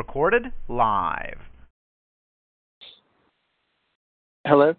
Recorded live. Hello?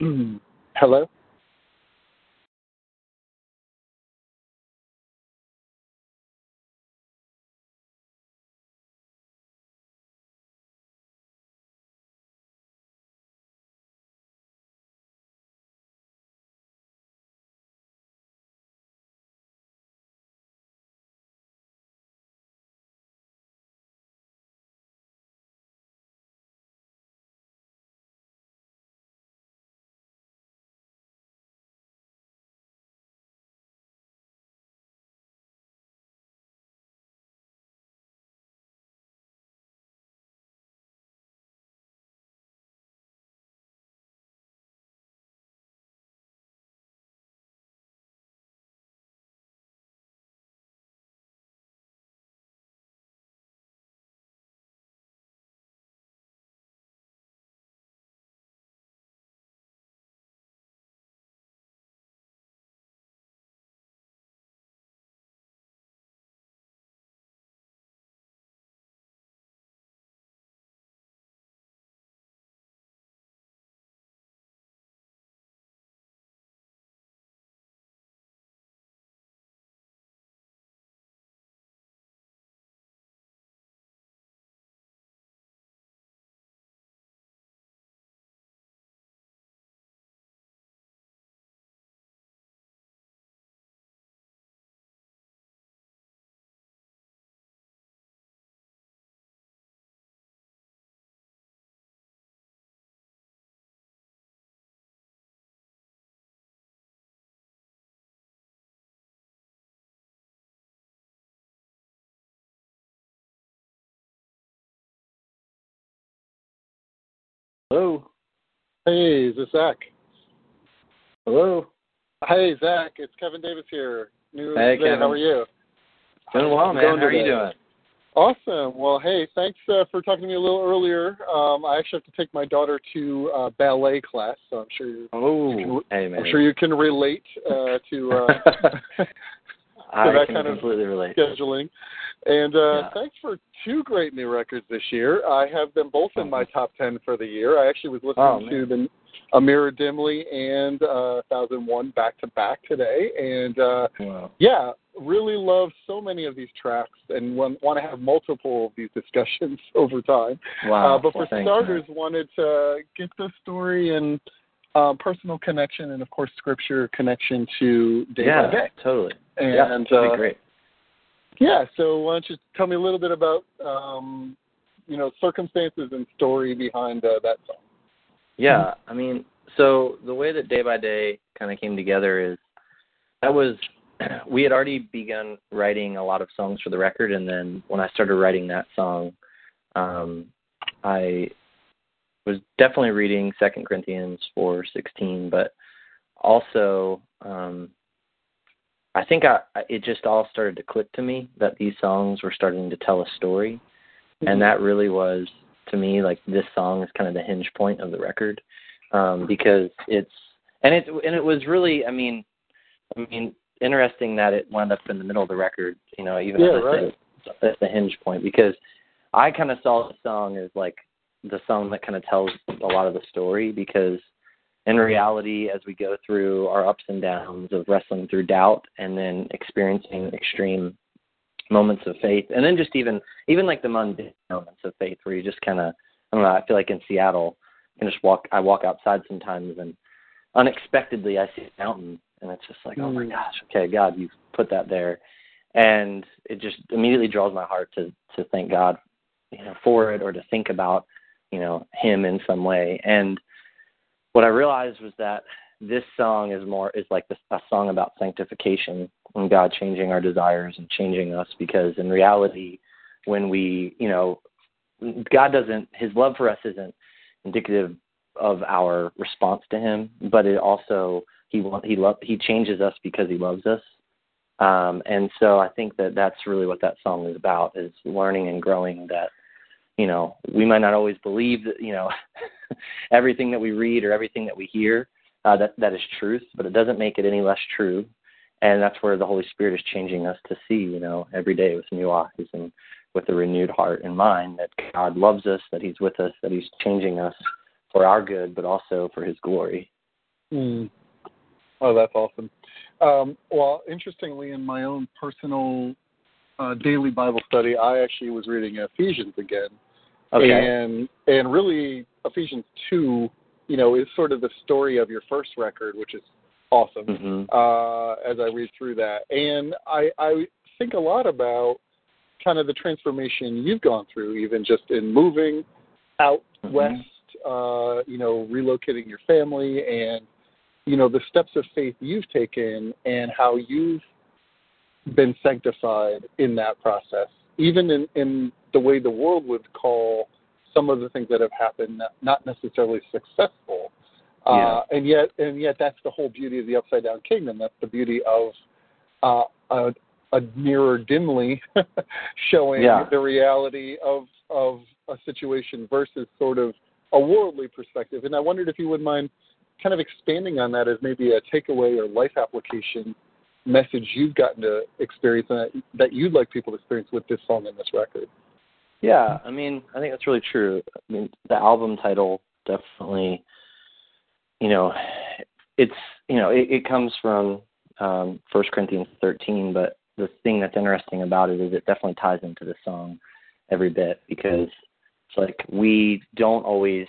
Hello? Hello? Hey, is this Zach? Hello? Hey, Zach, it's Kevin Davis here. New Hey, today. Kevin. How are you? Doing well, man. How are you doing? Awesome. Well, hey, thanks uh, for talking to me a little earlier. Um, I actually have to take my daughter to uh, ballet class, so I'm sure you're. Oh, hey, man. I'm sure you can relate uh, to uh, I that can kind of completely relate. scheduling. And uh, Yeah. thanks for two great new records this year. I have them both in my top ten for the year. I actually was listening Oh, to the A Mirror Dimly and uh, Thousand One back to back today, and uh, Wow. yeah, really love so many of these tracks, and want, want to have multiple of these discussions over time. Wow. Uh, but for Well, thanks, starters, wanted to get the story and uh, personal connection, and of course, scripture connection to day yeah, by day. totally. And yeah, that'd uh, be great. yeah, so why don't you tell me a little bit about um, you know circumstances and story behind uh, that song. Yeah, I mean, so the way that Day by Day kind of came together is that was we had already begun writing a lot of songs for the record, and then when I started writing that song, um, I was definitely reading Second Corinthians four sixteen, but also um, I think I it just all started to click to me that these songs were starting to tell a story, mm-hmm. and that really was to me like this song is kind of the hinge point of the record um, because it's and it and it was really I mean I mean interesting that it wound up in the middle of the record you know even yeah, right. that's the hinge point because I kind of saw the song as like the song that kind of tells a lot of the story because in reality as we go through our ups and downs of wrestling through doubt and then experiencing extreme moments of faith and then just even even like the mundane moments of faith where you just kind of I don't know I feel like in Seattle I can just walk I walk outside sometimes and unexpectedly I see a mountain and it's just like mm. oh my mm. gosh okay God you've put that there and it just immediately draws my heart to to thank God you know for it or to think about you know him in some way. And what I realized was that this song is more is like this, a song about sanctification and God changing our desires and changing us because in reality when we you know God doesn't his love for us isn't indicative of our response to him but it also he he love he changes us because he loves us. Um and so I think that that's really what that song is about is learning and growing that you know we might not always believe that you know everything that we read or everything that we hear uh, that that is truth, but it doesn't make it any less true. And that's where the Holy Spirit is changing us to see, you know, every day with new eyes and with a renewed heart and mind that God loves us, that He's with us, that He's changing us for our good, but also for His glory. Mm. Oh, that's awesome. Um, well, interestingly, in my own personal uh, daily Bible study, I actually was reading Ephesians again, okay. and and really Ephesians two, you know, is sort of the story of your first record, which is awesome. Mm-hmm. Uh, as I read through that, and I I think a lot about kind of the transformation you've gone through, even just in moving out mm-hmm. west, uh, you know, relocating your family, and you know the steps of faith you've taken, and how you've been sanctified in that process, even in in the way the world would call some of the things that have happened not necessarily successful. Uh, yeah. Uh, and yet, and yet, that's the whole beauty of the upside down kingdom. That's the beauty of uh, a, a mirror dimly showing yeah. the reality of of a situation versus sort of a worldly perspective. And I wondered if you would mind kind of expanding on that as maybe a takeaway or life application message you've gotten to experience that, that you'd like people to experience with this song and this record. Yeah, I mean, I think that's really true. I mean, the album title definitely, you know, it's you know, it, it comes from um, First Corinthians 13, but the thing that's interesting about it is it definitely ties into the song every bit because it's like we don't always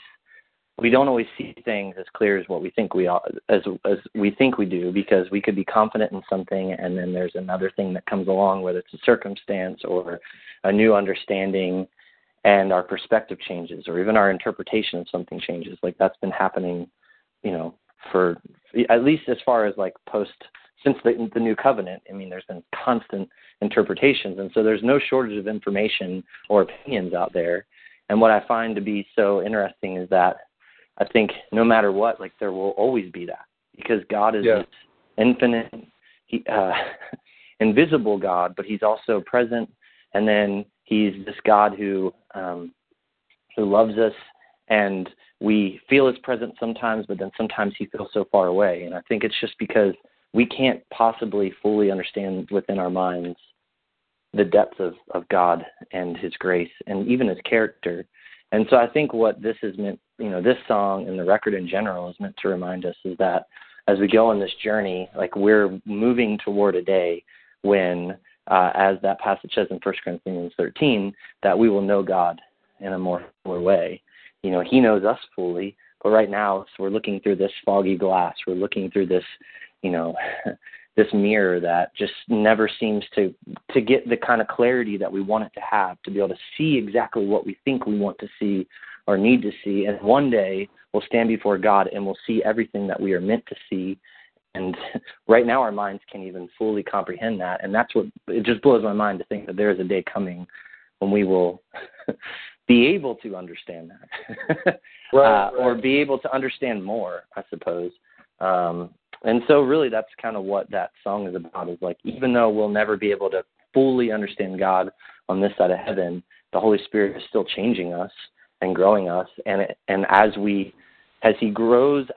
we don't always see things as clear as what we think we are as as we think we do because we could be confident in something and then there's another thing that comes along whether it's a circumstance or a new understanding and our perspective changes or even our interpretation of something changes. Like that's been happening you know for at least as far as like post since the, the new covenant. I mean there's been constant interpretations and so there's no shortage of information or opinions out there. And what i find to be so interesting is that I think no matter what, like there will always be that because God is yeah. infinite, he, uh, invisible God, but He's also present, and then He's this God who um, who loves us, and we feel His presence sometimes, but then sometimes He feels so far away, and I think it's just because we can't possibly fully understand within our minds the depth of, of God and His grace and even His character. And so I think what this is meant you know this song and the record in general is meant to remind us is that as we go on this journey, like we're moving toward a day when, uh, as that passage says in 1 Corinthians 13, that we will know God in a more fuller way. You know, He knows us fully, but right now so we're looking through this foggy glass. We're looking through this, you know, this mirror that just never seems to to get the kind of clarity that we want it to have to be able to see exactly what we think we want to see or need to see and one day we'll stand before God and we'll see everything that we are meant to see. And right now our minds can't even fully comprehend that. And that's what it just blows my mind to think that there is a day coming when we will be able to understand that. Right, uh, or be able to understand more i suppose. Um, and so really that's kind of what that song is about is like even though we'll never be able to fully understand god on this side of heaven the holy spirit is still changing us and growing us and it, and as we as he grows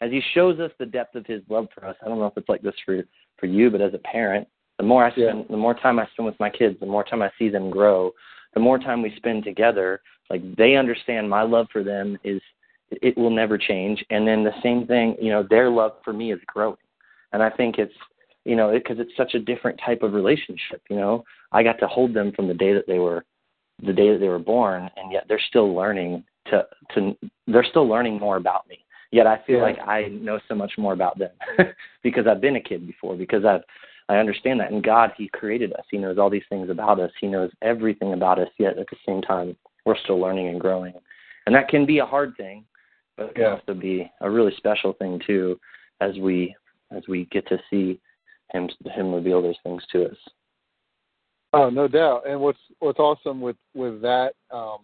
as he shows us the depth of his love for us i don't know if it's like this for for you but as a parent the more i spend yeah. the more time i spend with my kids the more time i see them grow the more time we spend together like they understand my love for them is it will never change. And then the same thing, you know, their love for me is growing. And I think it's, you know, because it, it's such a different type of relationship. You know, I got to hold them from the day that they were, the day that they were born, and yet they're still learning to, to, they're still learning more about me. Yet I feel yeah. like I know so much more about them because I've been a kid before. Because I've, I understand that. And God, He created us. He knows all these things about us. He knows everything about us. Yet at the same time, we're still learning and growing. And that can be a hard thing but it can yeah. also be a really special thing too as we as we get to see him him reveal those things to us. Oh, no doubt. And what's what's awesome with with that um,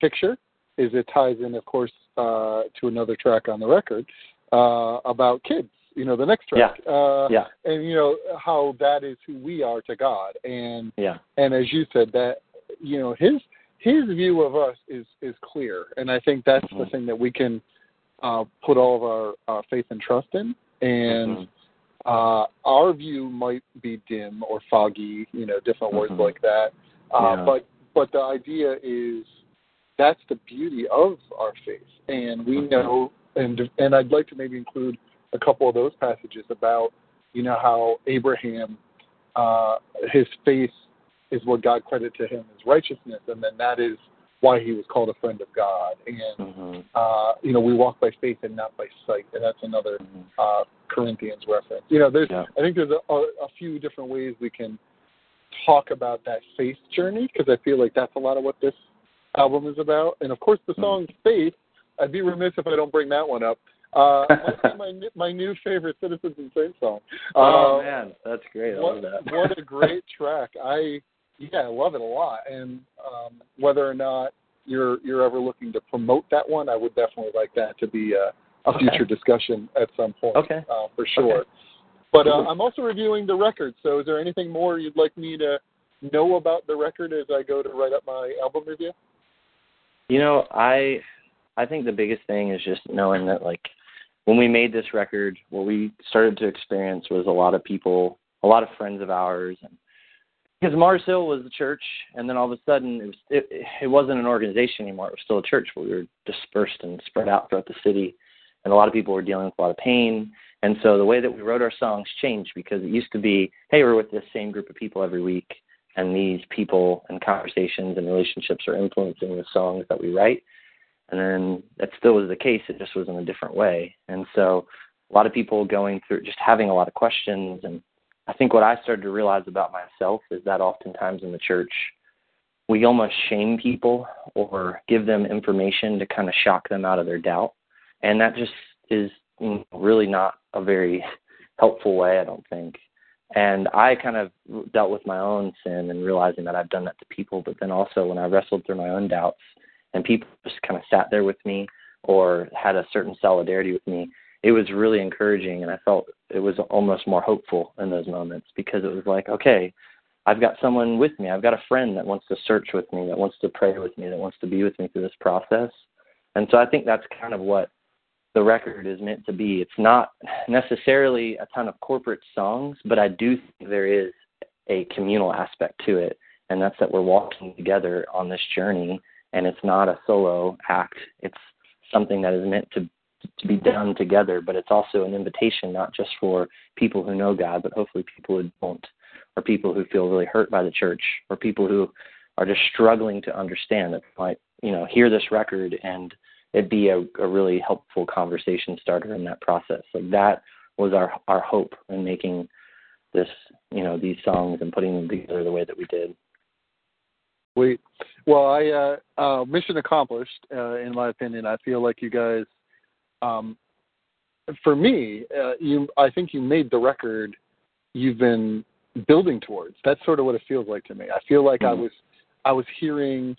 picture is it ties in, of course, uh, to another track on the record uh, about kids. You know, the next track. Yeah. Uh, yeah. And you know how that is who we are to God, and yeah. and as you said that you know his his view of us is is clear, and I think that's mm-hmm. the thing that we can uh, put all of our uh, faith and trust in. And mm-hmm. Uh, our view might be dim or foggy, you know, different words Mhm. like that. Uh, Yeah. But but the idea is that's the beauty of our faith, and we Mhm. know. And and I'd like to maybe include a couple of those passages about you know how Abraham, uh, his faith is what God credited to him as righteousness, and then that is why he was called a friend of God. And Mm-hmm. uh, you know, we walk by faith and not by sight, and that's another Mm-hmm. uh, Corinthians reference. You know, there's Yeah. I think there's a, a, a few different ways we can talk about that faith journey because I feel like that's a lot of what this album is about. And of course, the Mm-hmm. song "Faith." I'd be remiss if I don't bring that one up. Uh, my my new favorite Citizens and Saints song. oh Uh, man, that's great. I what, love that. what a great track. I yeah, I love it a lot. And um, whether or not you're you're ever looking to promote that one, I would definitely like that to be a, a Okay. future discussion at some point. Okay. Uh, for sure. Okay. But uh, I'm also reviewing the record. So is there anything more you'd like me to know about the record as I go to write up my album review? You know, I I think the biggest thing is just knowing that like when we made this record, what we started to experience was a lot of people, a lot of friends of ours, and because Mars Hill was the church, and then all of a sudden it was it, it wasn't an organization anymore; it was still a church. But we were dispersed and spread out throughout the city, and a lot of people were dealing with a lot of pain. And so the way that we wrote our songs changed because it used to be, hey, we're with this same group of people every week, and these people and conversations and relationships are influencing the songs that we write. And then that still was the case, it just was in a different way. And so a lot of people going through just having a lot of questions. And I think what I started to realize about myself is that oftentimes in the church, we almost shame people or give them information to kind of shock them out of their doubt. And that just is really not a very helpful way, I don't think. And I kind of dealt with my own sin and realizing that I've done that to people, but then also when I wrestled through my own doubts and people just kind of sat there with me or had a certain solidarity with me, it was really encouraging and I felt it was almost more hopeful in those moments because it was like, okay, I've got someone with me. I've got a friend that wants to search with me, that wants to pray with me, that wants to be with me through this process. And so I think that's kind of what the record is meant to be. It's not necessarily a ton of corporate songs, but I do think there is a communal aspect to it, and that's that we're walking together on this journey, and it's not a solo act. It's something that is meant to to be done together, but it's also an invitation not just for people who know God, but hopefully people who don't, or people who feel really hurt by the church, or people who are just struggling to understand that might you know hear this record and it'd be a, a really helpful conversation starter in that process. Like that was our our hope in making this you know these songs and putting them together the way that we did. Sweet. Well, I uh, uh, mission accomplished uh, in my opinion. I feel like you guys, um, for me, uh, you I think you made the record you've been building towards. That's sort of what it feels like to me. I feel like mm-hmm. I was I was hearing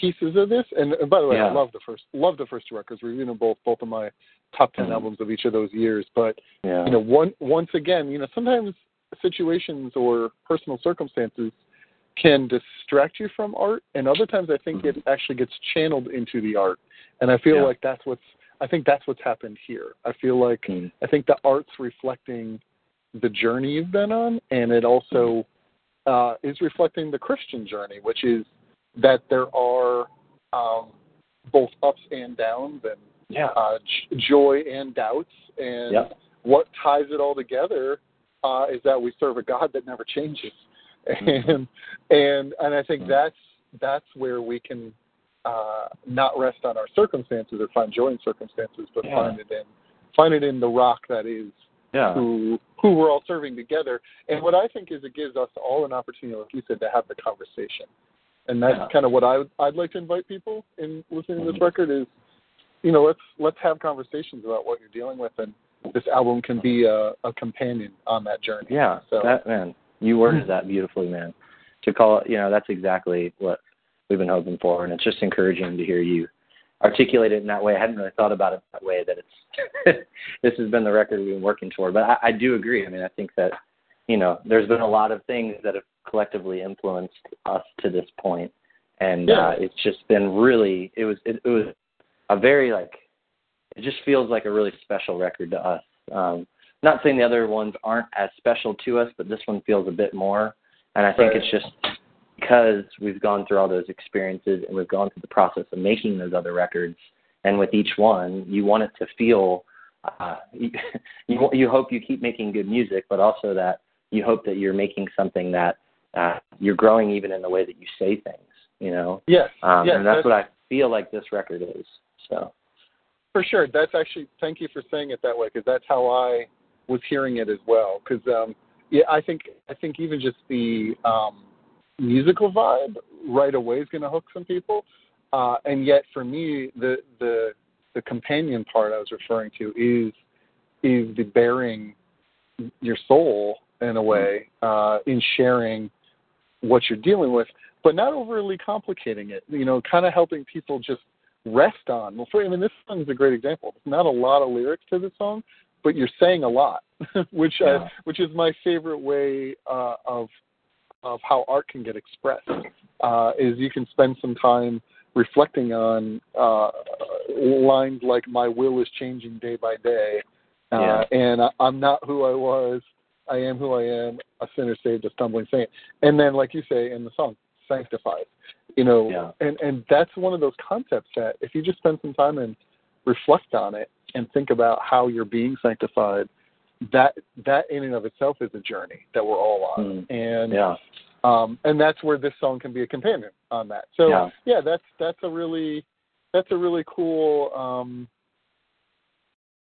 pieces of this. And, and by the way, yeah. I love the first love the first two records. Reviewing them both both of my top 10 mm-hmm. albums of each of those years. But yeah. you know, one once again, you know, sometimes situations or personal circumstances can distract you from art, and other times I think mm-hmm. it actually gets channeled into the art. And I feel yeah. like that's what's I think that's what's happened here. I feel like mm-hmm. I think the art's reflecting the journey you've been on, and it also uh, is reflecting the Christian journey, which is that there are um, both ups and downs, and yeah. uh, j- joy and doubts, and what ties it all together uh, is that we serve a God that never changes, Mm-hmm. and and and I think that's that's where we can uh, not rest on our circumstances or find joy in circumstances, but Yeah. find it in find it in the rock that is Yeah. who who we're all serving together. And what I think is it gives us all an opportunity, like you said, to have the conversation. And that's Yeah. kind of what I would, I'd like to invite people in listening to this Mhm. record is, you know, let's let's have conversations about what you're dealing with, and this album can be a, a companion on that journey. Yeah, So that man, you worded that beautifully, man. To call it, you know, that's exactly what we've been hoping for, and it's just encouraging to hear you articulate it in that way. I hadn't really thought about it that way. That it's this has been the record we've been working toward, but I, I do agree. I mean, I think that you know, there's been a lot of things that have collectively influenced us to this point, and Yeah. uh, it's just been really. It was it, it was a very like. It just feels like a really special record to us. Um, not saying the other ones aren't as special to us, but this one feels a bit more. And I think Right. it's just because we've gone through all those experiences and we've gone through the process of making those other records. And with each one, you want it to feel. Uh, you, you you hope you keep making good music, but also that you hope that you're making something that uh, you're growing even in the way that you say things. You know, yes, um, yes, and that's what I feel like this record is. So For sure. That's actually thank you for saying it that way because that's how I was hearing it as well. Because um, yeah, I think I think even just the um, musical vibe right away is going to hook some people, uh, and yet for me the the the companion part I was referring to is is the bearing your soul in a way uh, in sharing what you're dealing with, but not overly complicating it. You know, kind of helping people just rest on. Well, for, I mean, this song is a great example. There's not a lot of lyrics to the song, but you're saying a lot, which Yeah. uh, which is my favorite way uh, of of how art can get expressed. Uh, is you can spend some time reflecting on uh, lines like "My will is changing day by day," uh, Yeah. and I, I'm not who I was. I am who I am, a sinner saved, a stumbling saint. And then, like you say in the song, sanctified. You know, Yeah. and and that's one of those concepts that if you just spend some time and reflect on it and think about how you're being sanctified, that that in and of itself is a journey that we're all on. Mm. And yeah, um, and that's where this song can be a companion on that. So Yeah. that's that's a really that's a really cool um,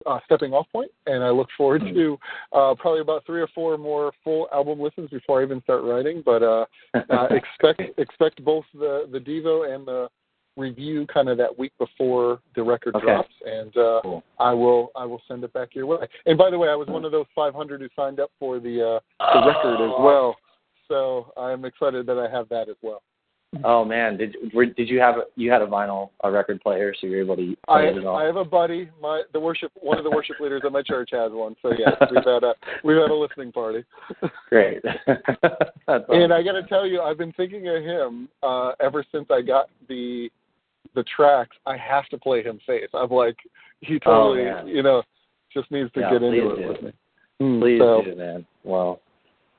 uh, stepping off point, and I look forward Mm. to uh, probably about three or four more full album listens before I even start writing. But uh, uh, expect expect both the the Devo and the review kind of that week before the record Okay. drops, and uh, Cool. I will I will send it back your way. And by the way, I was one of those 500 who signed up for the uh, the record as well. So I'm excited that I have that as well. Oh man, did were, did you have a, you had a vinyl a record player, so you're able to I play it at all? I have a buddy, my the worship one of the worship leaders at my church has one. So yes, we've had a we've had a listening party. Great. That's And. I got to tell you, I've been thinking of him uh, ever since I got the the tracks. I have to play him face. I'm like, he Oh, totally, man. you know, just needs to Yeah, get into it do. with me. Mm, Please so, do, man. Well,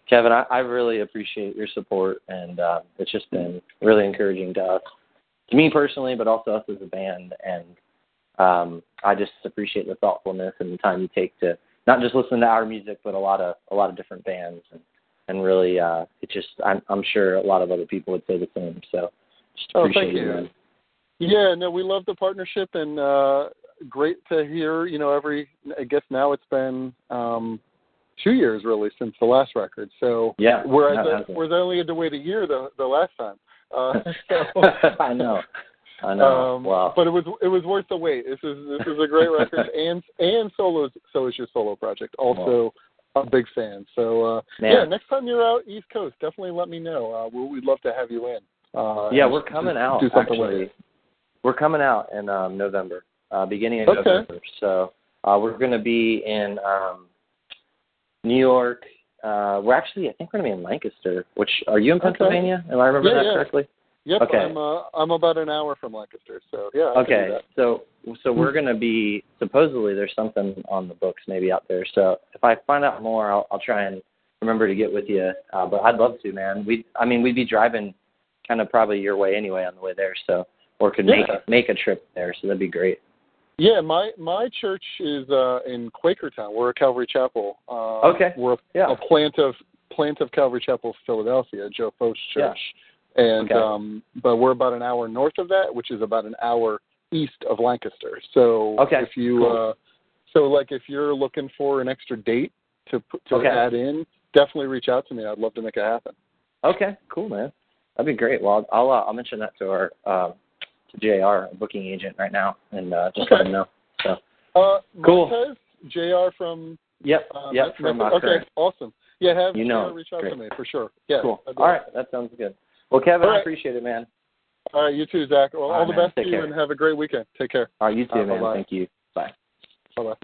Kevin, I, I really appreciate your support, and uh, it's just been really encouraging to us, to me personally, but also us as a band. And um, I just appreciate the thoughtfulness and the time you take to not just listen to our music, but a lot of a lot of different bands, and and really, uh, it just I'm, I'm sure a lot of other people would say the same. So, just appreciate Oh, thank you. man. Yeah, no, we love the partnership, and uh, great to hear. You know, every I guess now it's been um, two years really since the last record. So Yeah. whereas no, I, it. only had to wait a year the the last time. Uh, so, I know. I know. um, wow. But it was it was worth the wait. This is this is a great record, and and solo so is your solo project. Also a big fan. So uh, yeah, next time you're out East Coast, definitely let me know. Uh, we'll, we'd love to have you in. Uh, yeah, we're coming do out something with actually. We're coming out in um November, uh beginning of Okay. November. So uh we're gonna be in um New York. Uh we're actually I think we're gonna be in Lancaster, which are you in Okay. Pennsylvania? Am I remember Yeah, that yeah. correctly? Yep, Okay. I'm uh, I'm about an hour from Lancaster, so yeah. I Okay. So so we're gonna be supposedly there's something on the books maybe out there. So if I find out more I'll I'll try and remember to get with you. Uh but I'd love to, man. We I mean we'd be driving kind of probably your way anyway on the way there, so or could make Yeah. make a trip there, so that'd be great. Yeah, my my church is uh, in Quakertown. We're a Calvary Chapel. Uh, Okay. We're a, Yeah. a plant of plant of Calvary Chapel, Philadelphia, Joe Yeah. Church. And Okay. um, but we're about an hour north of that, which is about an hour east of Lancaster. So Okay, if you cool. uh, so like if you're looking for an extra date to put to Okay. add in, definitely reach out to me. I'd love to make it happen. Okay, cool, man. That'd be great. Well, I'll uh, I'll mention that to our uh, to Jr. our booking agent right now, and uh, just Okay. let him know. So Uh, Cool. Montez, Jr. from yep, uh, yep, from okay, Current. awesome. Yeah, have You know, JR reach out great. to me for sure. Yeah, Cool. All right, that sounds good. Well, Kevin, All I appreciate it, man. All right, you too, Zach. Well, All all, right, the man. best to Take you, care. and have a great weekend. Take care. All right, you too, Uh, man. bye-bye. Thank you. Bye. Bye bye.